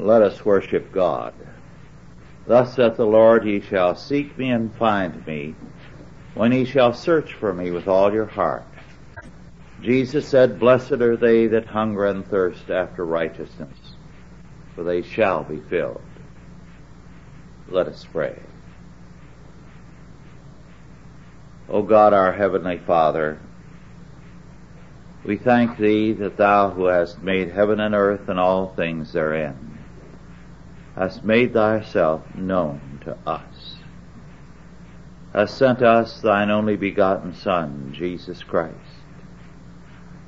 Let us worship God. Thus saith the Lord, ye shall seek me and find me, when ye shall search for me with all your heart. Jesus said, Blessed are they that hunger and thirst after righteousness, for they shall be filled. Let us pray. O God, our heavenly Father, we thank thee that thou who hast made heaven and earth and all things therein, hast made thyself known to us, hast sent us thine only begotten Son, Jesus Christ,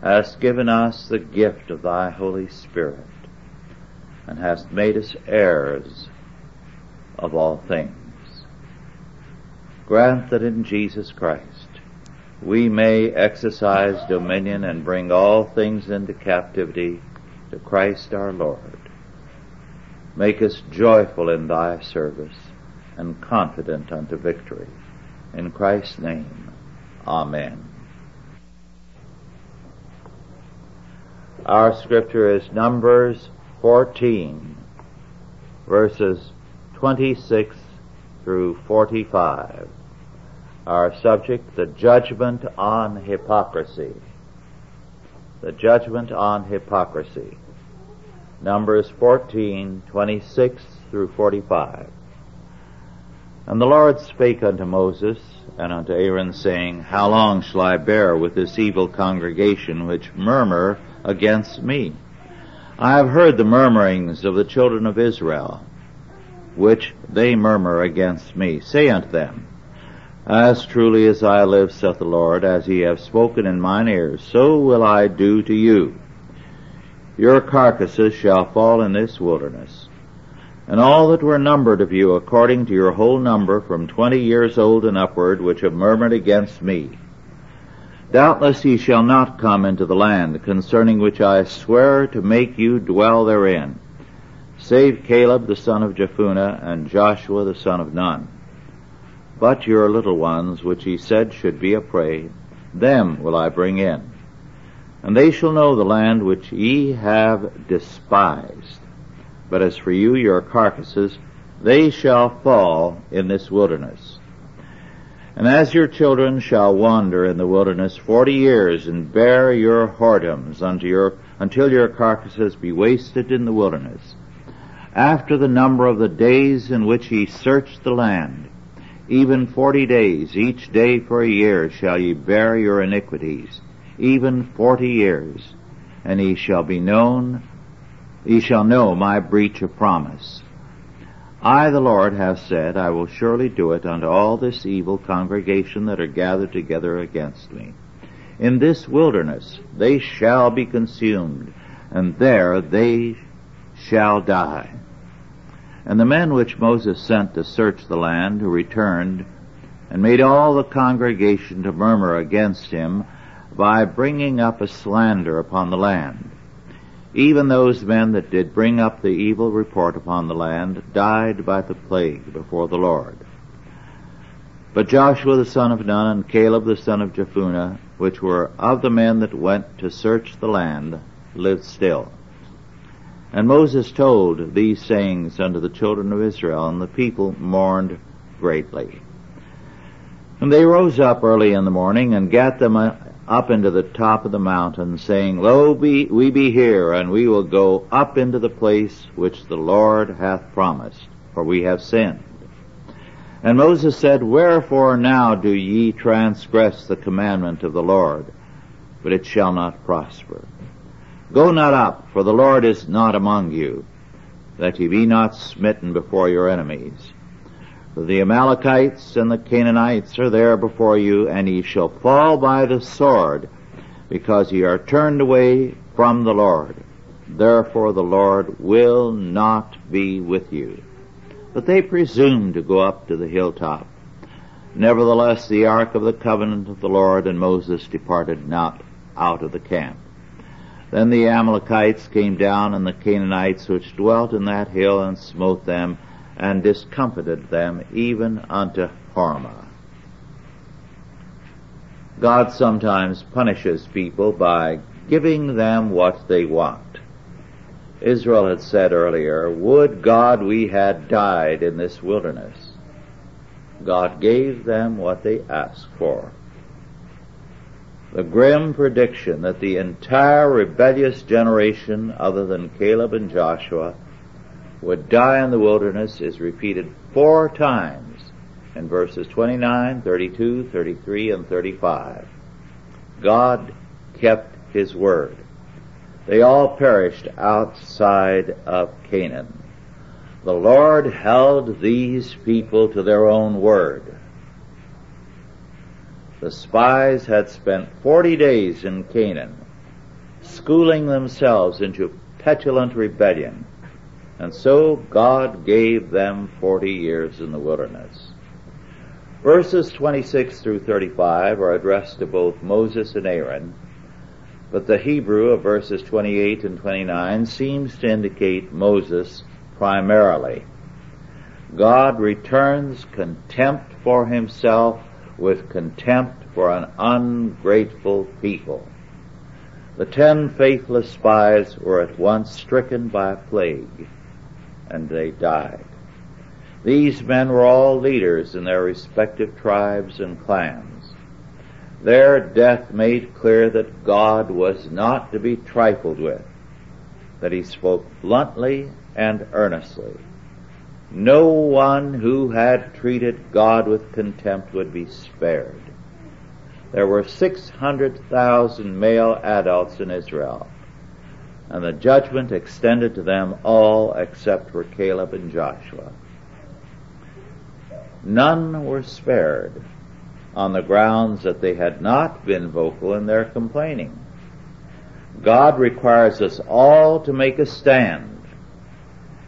hast given us the gift of thy Holy Spirit, and hast made us heirs of all things. Grant that in Jesus Christ we may exercise dominion and bring all things into captivity to Christ our Lord. Make us joyful in thy service and confident unto victory. In Christ's name, Amen. Our scripture is Numbers 14, verses 26 through 45. Our subject, the judgment on hypocrisy. The judgment on hypocrisy. Numbers 14, 26 through 45. And the Lord spake unto Moses and unto Aaron, saying, How long shall I bear with this evil congregation which murmur against me? I have heard the murmurings of the children of Israel, which they murmur against me. Say unto them, as truly as I live, saith the Lord, as ye have spoken in mine ears, so will I do to you. Your carcasses shall fall in this wilderness. And all that were numbered of you according to your whole number from twenty years old and upward, which have murmured against me. Doubtless ye shall not come into the land concerning which I swear to make you dwell therein, save Caleb the son of Jephunneh and Joshua the son of Nun. But your little ones, which he said should be a prey, them will I bring in. And they shall know the land which ye have despised. But as for you, your carcasses, they shall fall in this wilderness. And as your children shall wander in the wilderness forty years, and bear your whoredoms unto your, until your carcasses be wasted in the wilderness, after the number of the days in which ye searched the land, even forty days, each day for a year shall ye bear your iniquities, even forty years, and he shall be known, he shall know my breach of promise. I, the Lord, have said, I will surely do it unto all this evil congregation that are gathered together against me. In this wilderness they shall be consumed, and there they shall die. And the men which Moses sent to search the land, who returned, and made all the congregation to murmur against him by bringing up a slander upon the land. Even those men that did bring up the evil report upon the land died by the plague before the Lord. But Joshua the son of Nun and Caleb the son of Jephunneh, which were of the men that went to search the land, lived still. And Moses told these sayings unto the children of Israel, and the people mourned greatly. And they rose up early in the morning and gat them up into the top of the mountain, saying, Lo, be, we be here, and we will go up into the place which the Lord hath promised, for we have sinned. And Moses said, Wherefore now do ye transgress the commandment of the Lord? But it shall not prosper. Go not up, for the Lord is not among you, that ye be not smitten before your enemies. The Amalekites and the Canaanites are there before you, and ye shall fall by the sword, because ye are turned away from the Lord. Therefore the Lord will not be with you. But they presumed to go up to the hilltop. Nevertheless the ark of the covenant of the Lord and Moses departed not out of the camp. Then the Amalekites came down, and the Canaanites which dwelt in that hill, and smote them, and discomfited them, even unto Hormah. God sometimes punishes people by giving them what they want. Israel had said earlier, would God we had died in this wilderness. God gave them what they asked for. The grim prediction that the entire rebellious generation other than Caleb and Joshua would die in the wilderness is repeated four times in verses 29, 32, 33, and 35. God kept his word. They all perished outside of Canaan. The Lord held these people to their own word. The spies had spent forty days in Canaan, schooling themselves into petulant rebellion, and so God gave them forty years in the wilderness. Verses 26 through 35 are addressed to both Moses and Aaron, but the Hebrew of verses 28 and 29 seems to indicate Moses primarily. God returns contempt for himself with contempt for an ungrateful people. The ten faithless spies were at once stricken by a plague, and they died. These men were all leaders in their respective tribes and clans. Their death made clear that God was not to be trifled with, that he spoke bluntly and earnestly. No one who had treated God with contempt would be spared. There were 600,000 male adults in Israel, and the judgment extended to them all except for Caleb and Joshua. None were spared on the grounds that they had not been vocal in their complaining. God requires us all to make a stand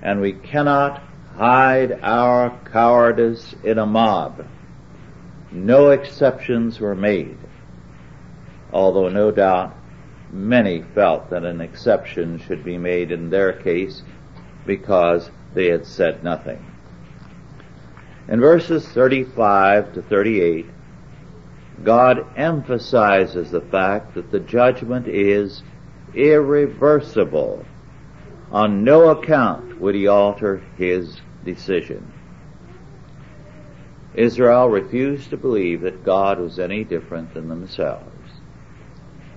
and we cannot hide our cowardice in a mob. No exceptions were made, although no doubt many felt that an exception should be made in their case because they had said nothing. In verses 35 to 38, God emphasizes the fact that the judgment is irreversible on no account would he alter his decision. Israel refused to believe that God was any different than themselves,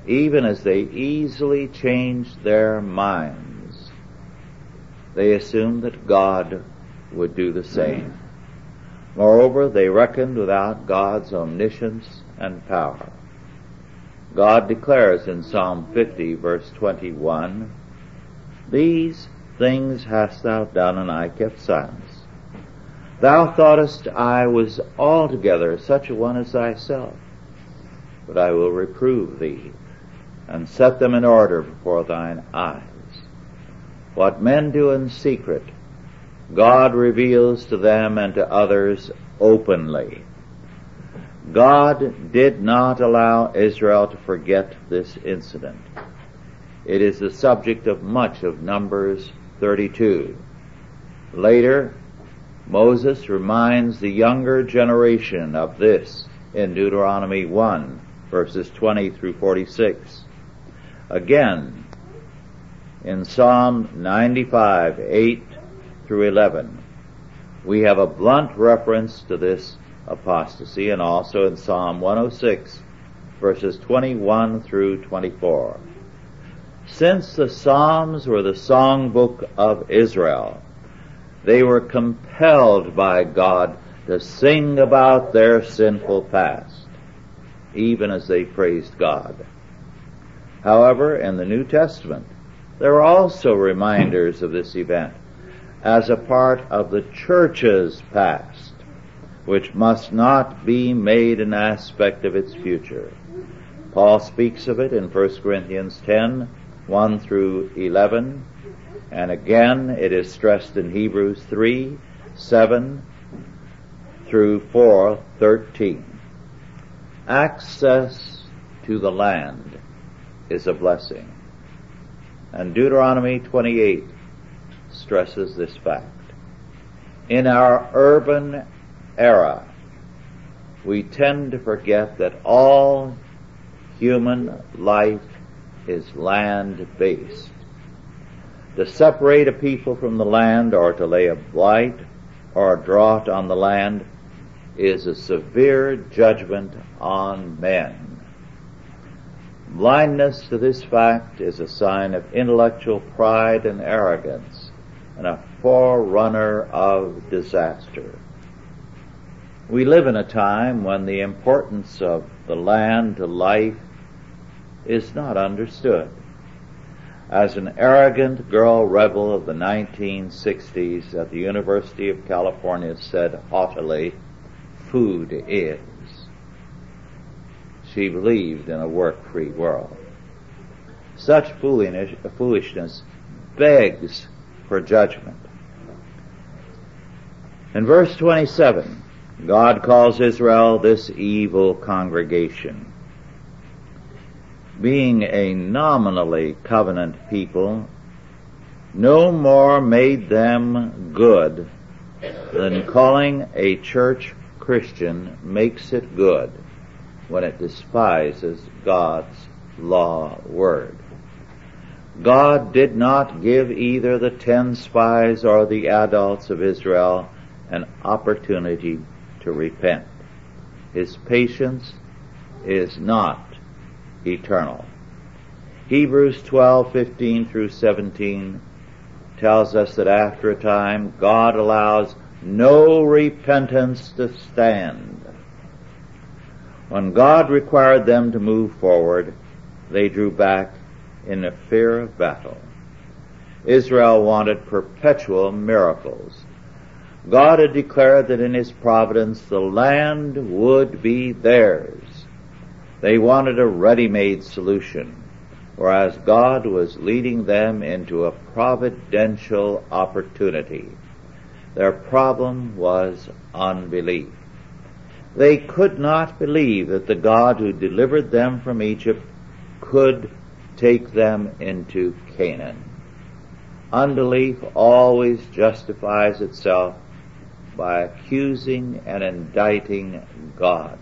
even as they easily changed their minds. They assumed that God would do the same. Moreover, they reckoned without God's omniscience and power. God declares in Psalm 50 verse 21, these things hast thou done, and I kept silence. Thou thoughtest I was altogether such a one as thyself, but I will reprove thee, and set them in order before thine eyes. What men do in secret, God reveals to them and to others openly. God did not allow Israel to forget this incident. It is the subject of much of Numbers 32. Later, Moses reminds the younger generation of this in Deuteronomy 1 verses 20 through 46. Again, in Psalm 95, 8 through 11, we have a blunt reference to this apostasy and also in Psalm 106 verses 21 through 24. Since the Psalms were the songbook of Israel, they were compelled by God to sing about their sinful past, even as they praised God. However, in the New Testament, there are also reminders of this event as a part of the church's past, which must not be made an aspect of its future. Paul speaks of it in 1 Corinthians 10, 1 through 11, and again it is stressed in Hebrews 3, 7 through 4, 13. Access to the land is a blessing. And Deuteronomy 28 stresses this fact. In our urban era, we tend to forget that all human life is land based. To separate a people from the land or to lay a blight or a drought on the land is a severe judgment on men. Blindness to this fact is a sign of intellectual pride and arrogance and a forerunner of disaster. We live in a time when the importance of the land to life is not understood as an arrogant girl rebel of the 1960s at the University of California said haughtily, food is. She believed in a work-free world. Such foolishness begs for judgment. In verse 27, God calls Israel this evil congregation being a nominally covenant people, no more made them good than calling a church Christian makes it good when it despises God's law word. God did not give either the ten spies or the adults of Israel an opportunity to repent. His patience is not eternal. Hebrews 12:15 through 17 tells us that after a time God allows no repentance to stand. When God required them to move forward, they drew back in the fear of battle. Israel wanted perpetual miracles. God had declared that in His providence the land would be theirs. They wanted a ready-made solution, whereas God was leading them into a providential opportunity. Their problem was unbelief. They could not believe that the God who delivered them from Egypt could take them into Canaan. Unbelief always justifies itself by accusing and indicting God.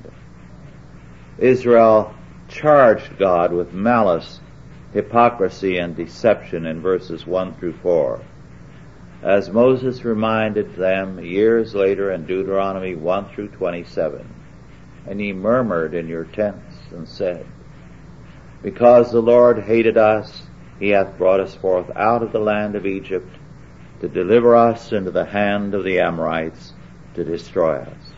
Israel charged God with malice, hypocrisy, and deception in verses 1 through 4. As Moses reminded them years later in Deuteronomy 1 through 27, and ye murmured in your tents and said, Because the Lord hated us, he hath brought us forth out of the land of Egypt to deliver us into the hand of the Amorites to destroy us.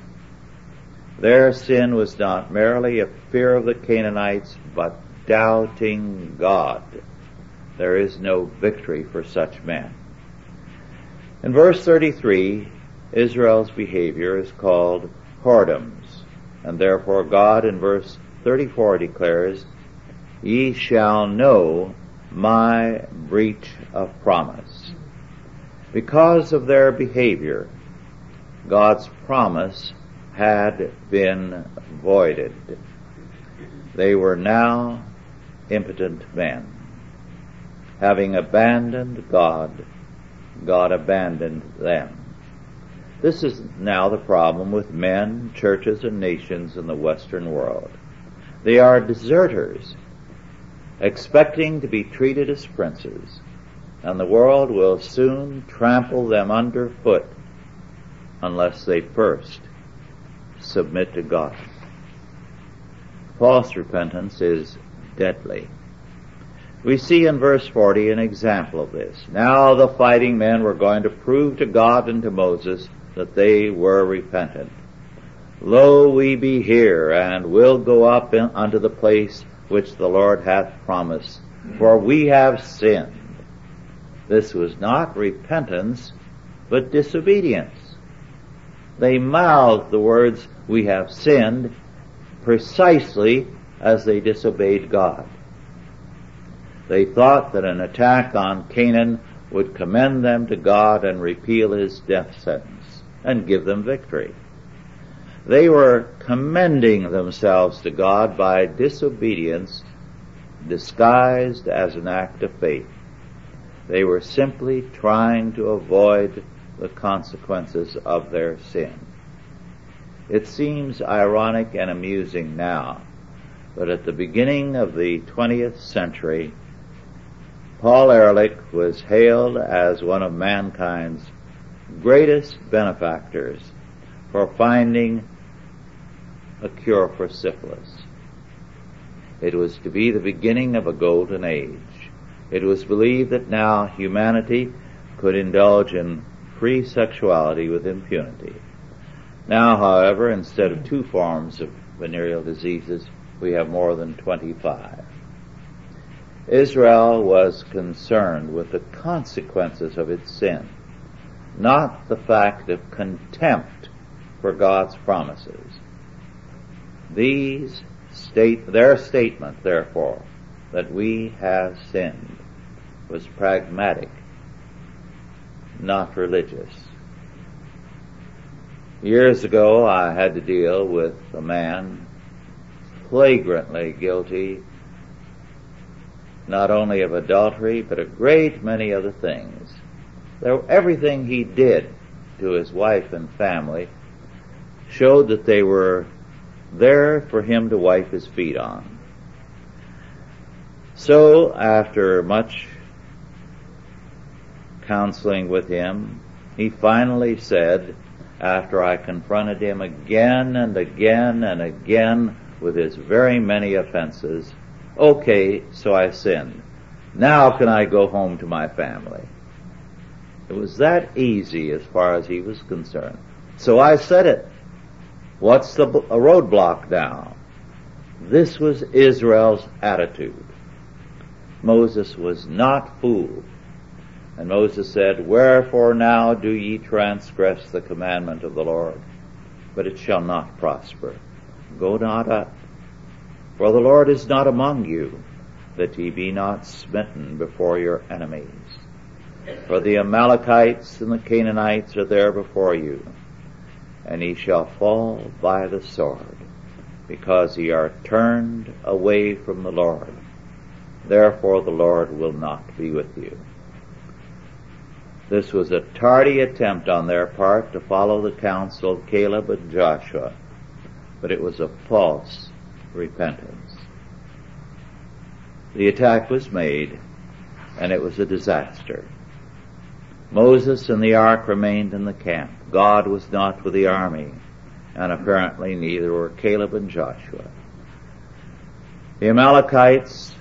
Their sin was not merely a fear of the Canaanites, but doubting God. There is no victory for such men. In verse 33, Israel's behavior is called whoredoms, and therefore God in verse 34 declares, Ye shall know my breach of promise. Because of their behavior, God's promise had been voided. They were now impotent men. Having abandoned God, God abandoned them. This is now the problem with men, churches, and nations in the Western world. They are deserters, expecting to be treated as princes, and the world will soon trample them underfoot unless they first submit to God. False repentance is deadly. We see in verse 40 an example of this. Now the fighting men were going to prove to God and to Moses that they were repentant. Lo, we be here, and will go up in, unto the place which the Lord hath promised, for we have sinned. This was not repentance, but disobedience. They mouthed the words, we have sinned, precisely as they disobeyed God. They thought that an attack on Canaan would commend them to God and repeal his death sentence and give them victory. They were commending themselves to God by disobedience disguised as an act of faith. They were simply trying to avoid the consequences of their sin. It seems ironic and amusing now, but at the beginning of the 20th century, Paul Ehrlich was hailed as one of mankind's greatest benefactors for finding a cure for syphilis. It was to be the beginning of a golden age. It was believed that now humanity could indulge in free sexuality with impunity. Now, however, instead of two forms of venereal diseases, we have more than 25. Israel was concerned with the consequences of its sin, not the fact of contempt for God's promises. These state, their statement, therefore, that we have sinned was pragmatic, not religious. Years ago I had to deal with a man flagrantly guilty not only of adultery, but a great many other things. There, everything he did to his wife and family showed that they were there for him to wipe his feet on. So, after much counseling with him, he finally said, after I confronted him again and again and again with his very many offenses, okay, so I sinned. Now can I go home to my family? It was that easy as far as he was concerned. So I said it. What's the roadblock now? This was Israel's attitude. Moses was not fooled. And Moses said, Wherefore now do ye transgress the commandment of the Lord? But it shall not prosper. Go not up. For the Lord is not among you, that ye be not smitten before your enemies. For the Amalekites and the Canaanites are there before you, and ye shall fall by the sword, because ye are turned away from the Lord. Therefore the Lord will not be with you. This was a tardy attempt on their part to follow the counsel of Caleb and Joshua, but it was a false repentance. The attack was made, and it was a disaster. Moses and the ark remained in the camp. God was not with the army, and apparently neither were Caleb and Joshua. The Amalekites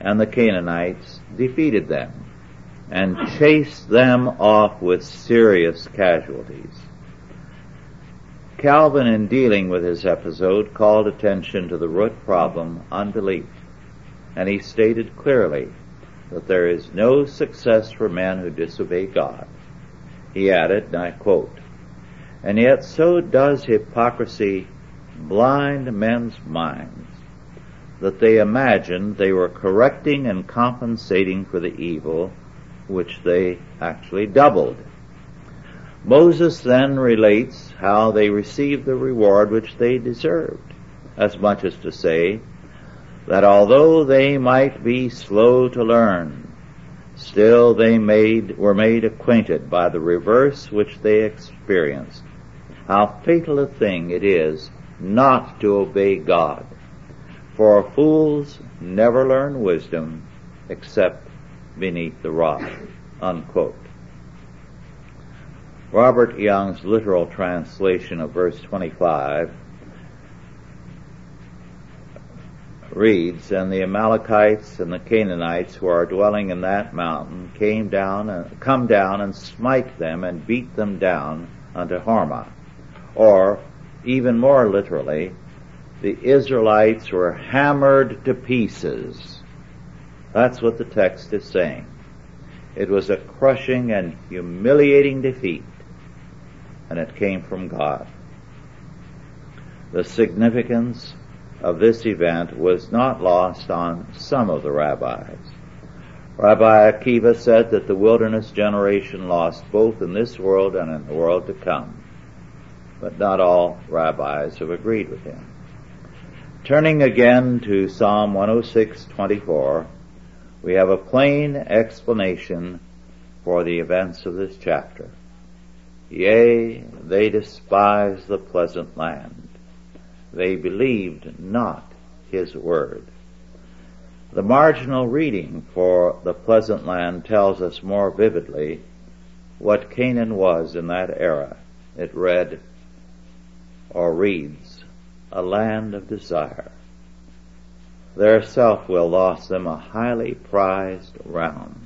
and the Canaanites defeated them and chased them off with serious casualties. Calvin, in dealing with his episode, called attention to the root problem, unbelief, and he stated clearly that there is no success for men who disobey God. He added, and I quote, and yet so does hypocrisy blind men's minds that they imagined they were correcting and compensating for the evil which they actually doubled. Moses then relates how they received the reward which they deserved, as much as to say that although they might be slow to learn, still they made, were made acquainted by the reverse which they experienced. How fatal a thing it is not to obey God. For fools never learn wisdom except beneath the rock. Unquote. Robert Young's literal translation of verse 25 reads, And the Amalekites and the Canaanites who are dwelling in that mountain came down and come down and smite them and beat them down unto Hormah. Or, even more literally, the Israelites were hammered to pieces. That's what the text is saying. It was a crushing and humiliating defeat and it came from God. The significance of this event was not lost on some of the rabbis. Rabbi Akiva said that the wilderness generation lost both in this world and in the world to come. But not all rabbis have agreed with him. Turning again to Psalm 106:24, we have a plain explanation for the events of this chapter. Yea, they despised the pleasant land. They believed not his word. The marginal reading for the pleasant land tells us more vividly what Canaan was in that era. It read, or reads, a land of desire. Their self-will lost them a highly prized realm.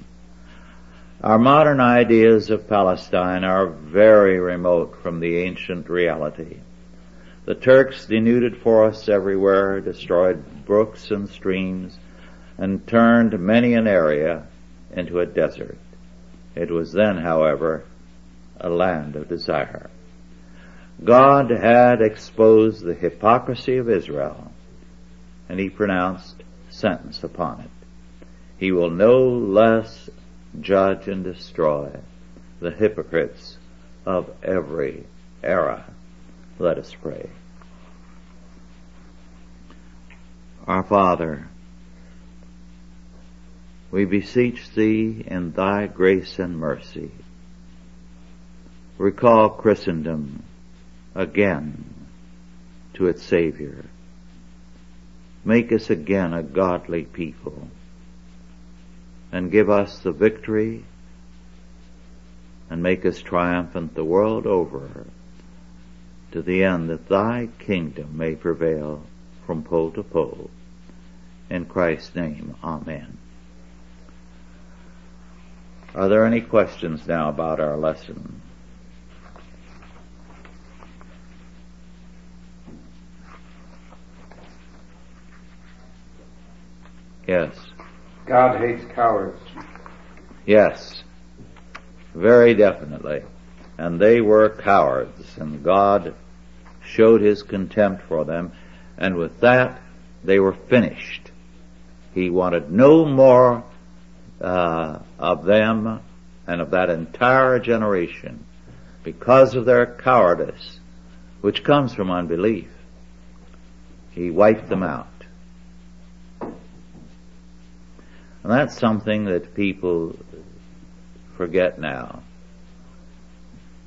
Our modern ideas of Palestine are very remote from the ancient reality. The Turks denuded forests everywhere, destroyed brooks and streams, and turned many an area into a desert. It was then, however, a land of desire. God had exposed the hypocrisy of Israel, and he pronounced sentence upon it. He will no less judge and destroy the hypocrites of every era. Let us pray. Our Father, we beseech Thee in Thy grace and mercy. Recall Christendom again to its Savior. Make us again a godly people and give us the victory and make us triumphant the world over to the end that thy kingdom may prevail from pole to pole. In Christ's name, Amen. Are there any questions now about our lesson? Yes. God hates cowards. Yes. Very definitely. And they were cowards, and God showed his contempt for them, and with that, they were finished. He wanted no more uh, of them and of that entire generation because of their cowardice, which comes from unbelief. He wiped them out. And that's something that people forget now.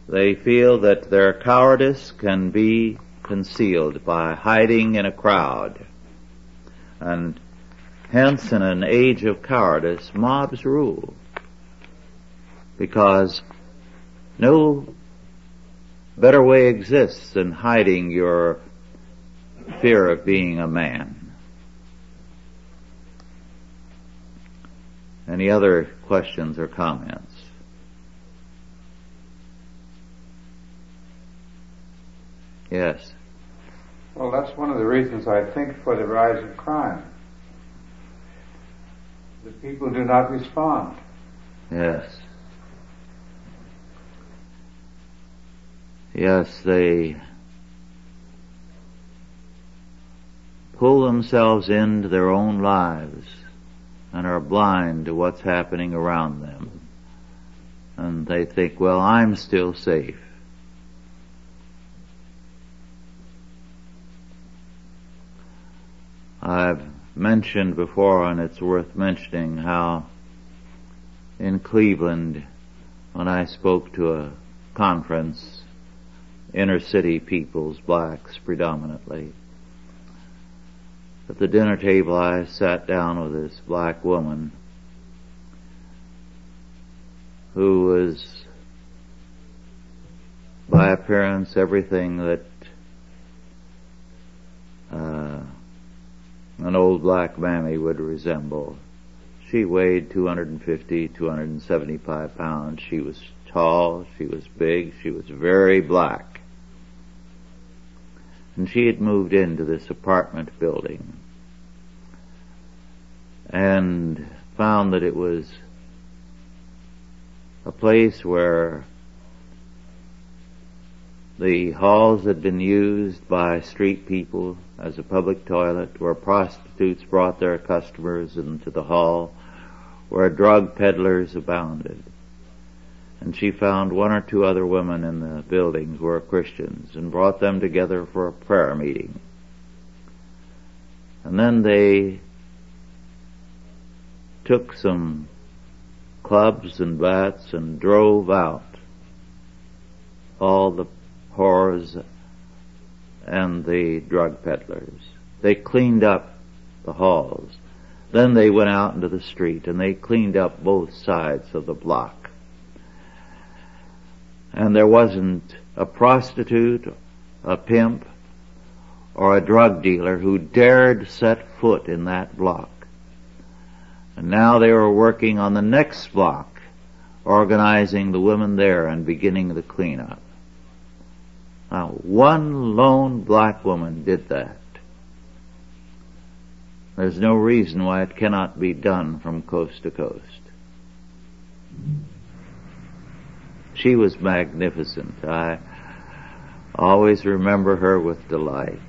They feel that their cowardice can be concealed by hiding in a crowd. And hence in an age of cowardice, mobs rule. Because no better way exists than hiding your fear of being a man. Any other questions or comments? Yes. Well, that's one of the reasons I think for the rise of crime. The people do not respond. Yes. Yes, they pull themselves into their own lives and are blind to what's happening around them. And they think, well, I'm still safe. I've mentioned before, and it's worth mentioning, how in Cleveland, when I spoke to a conference, inner city peoples, blacks predominantly, at the dinner table I sat down with this black woman who was by appearance everything that uh, an old black mammy would resemble. She weighed 250, 275 pounds. She was tall, she was big, she was very black. And she had moved into this apartment building and found that it was a place where the halls had been used by street people as a public toilet, where prostitutes brought their customers into the hall, where drug peddlers abounded. And she found one or two other women in the buildings were Christians and brought them together for a prayer meeting. And then they took some clubs and bats and drove out all the whores and the drug peddlers. They cleaned up the halls. Then they went out into the street and they cleaned up both sides of the block. And there wasn't a prostitute, a pimp, or a drug dealer who dared set foot in that block. And now they were working on the next block, organizing the women there and beginning the cleanup. Now, one lone black woman did that. There's no reason why it cannot be done from coast to coast. She was magnificent. I always remember her with delight.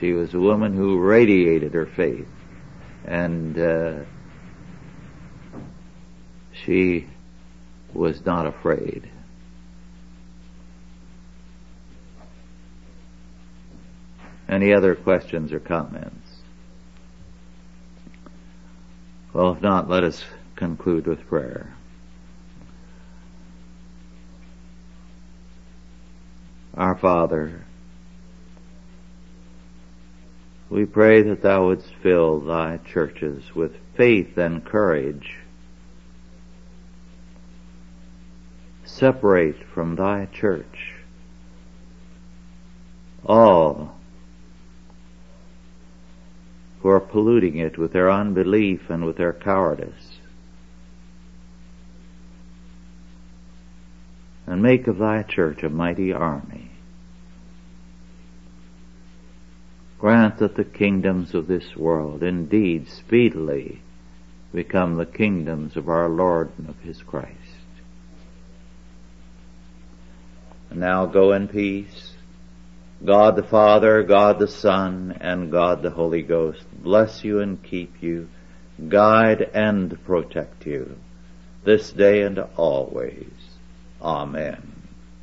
She was a woman who radiated her faith and uh, she was not afraid. Any other questions or comments? Well, if not, let us conclude with prayer. Our Father, we pray that thou wouldst fill thy churches with faith and courage. Separate from thy church all who are polluting it with their unbelief and with their cowardice. And make of thy church a mighty army. Grant that the kingdoms of this world indeed speedily become the kingdoms of our Lord and of His Christ. And now go in peace God the Father, God the Son, and God the Holy Ghost bless you and keep you, guide and protect you, this day and always. Amen.